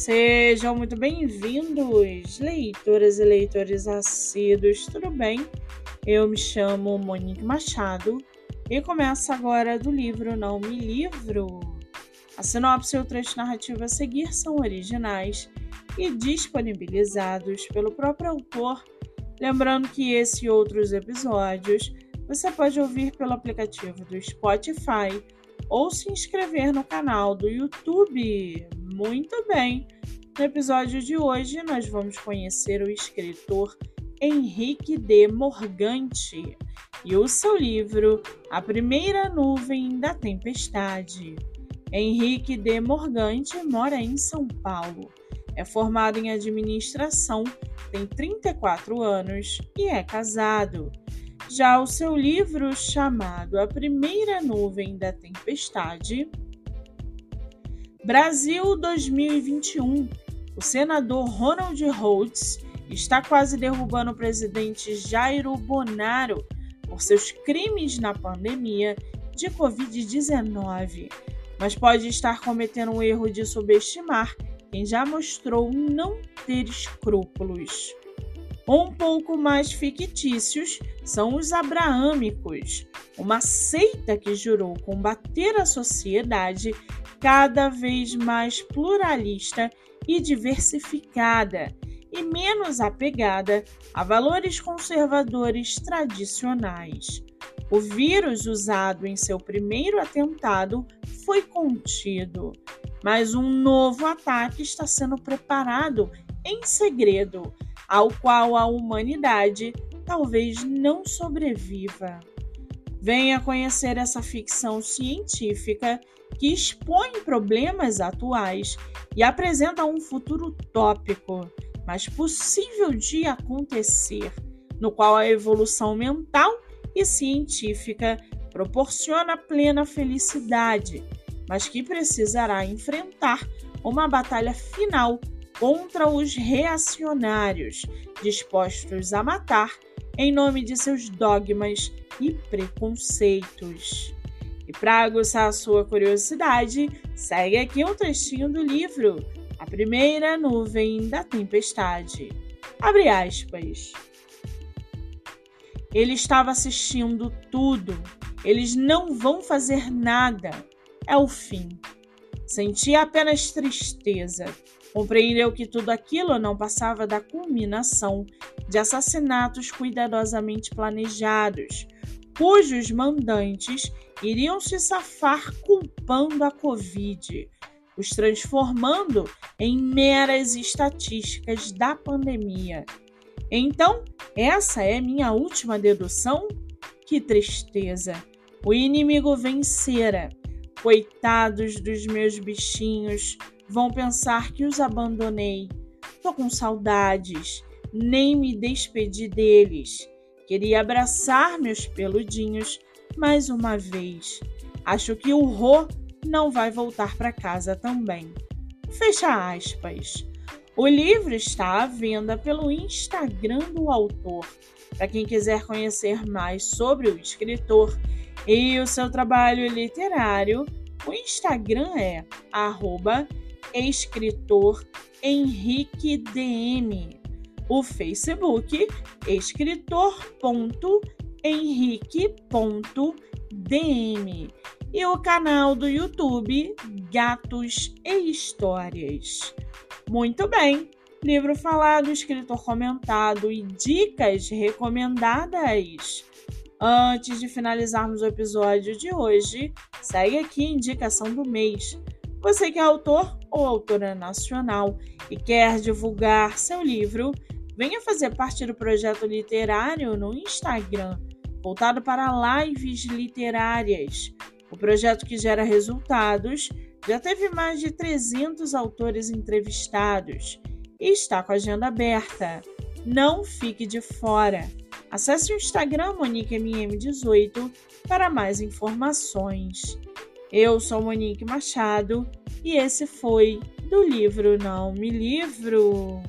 Sejam muito bem-vindos, leitoras e leitores assíduos, tudo bem? Eu me chamo Monique Machado e começo agora do livro Não Me Livro. A sinopse e o trecho narrativo a seguir são originais e disponibilizados pelo próprio autor, lembrando que esse e outros episódios você pode ouvir pelo aplicativo do Spotify ou se inscrever no canal do YouTube. Muito bem! No episódio de hoje, nós vamos conhecer o escritor Henrique de Morgante e o seu livro A Primeira Nuvem da Tempestade. Henrique de Morgante mora em São Paulo. É formado em administração, tem 34 anos e é casado. Já o seu livro, chamado A Primeira Nuvem da Tempestade, Brasil 2021, o senador Ronald Rhodes está quase derrubando o presidente Jairo Bonaro por seus crimes na pandemia de Covid-19, mas pode estar cometendo o erro de subestimar quem já mostrou não ter escrúpulos. Um pouco mais fictícios são os abraâmicos, uma seita que jurou combater a sociedade cada vez mais pluralista e diversificada e menos apegada a valores conservadores tradicionais. O vírus usado em seu primeiro atentado foi contido, mas um novo ataque está sendo preparado em segredo ao qual a humanidade talvez não sobreviva. Venha conhecer essa ficção científica que expõe problemas atuais e apresenta um futuro utópico, mas possível de acontecer, no qual a evolução mental e científica proporciona plena felicidade, mas que precisará enfrentar uma batalha final contra os reacionários, dispostos a matar em nome de seus dogmas e preconceitos. E para aguçar a sua curiosidade, segue aqui um trechinho do livro A Primeira Nuvem da Tempestade. Abre aspas. Ele estava assistindo tudo. Eles não vão fazer nada. É o fim. Sentia apenas tristeza. Compreendeu que tudo aquilo não passava da culminação de assassinatos cuidadosamente planejados, cujos mandantes iriam se safar culpando a Covid, os transformando em meras estatísticas da pandemia. Então, essa é minha última dedução? Que tristeza! O inimigo vencera. Coitados dos meus bichinhos, Vão pensar que os abandonei. Tô com saudades, nem me despedi deles. Queria abraçar meus peludinhos mais uma vez. Acho que o Rô não vai voltar para casa também. Fecha aspas. O livro está à venda pelo Instagram do autor. Para quem quiser conhecer mais sobre o escritor e o seu trabalho literário, o Instagram é arroba escritor Henrique DM. O Facebook, escritor.henrique.dm. E o canal do YouTube, Gatos e Histórias. Muito bem! Livro falado, escritor comentado e dicas recomendadas. Antes de finalizarmos o episódio de hoje, segue aqui a indicação do mês. Você que é autor ou autora nacional e quer divulgar seu livro, venha fazer parte do projeto literário no Instagram, voltado para lives literárias. O projeto que gera resultados já teve mais de 300 autores entrevistados e está com a agenda aberta. Não fique de fora. Acesse o Instagram MoniqueMM18 para mais informações. Eu sou Monique Machado e esse foi do livro Não Me Livro.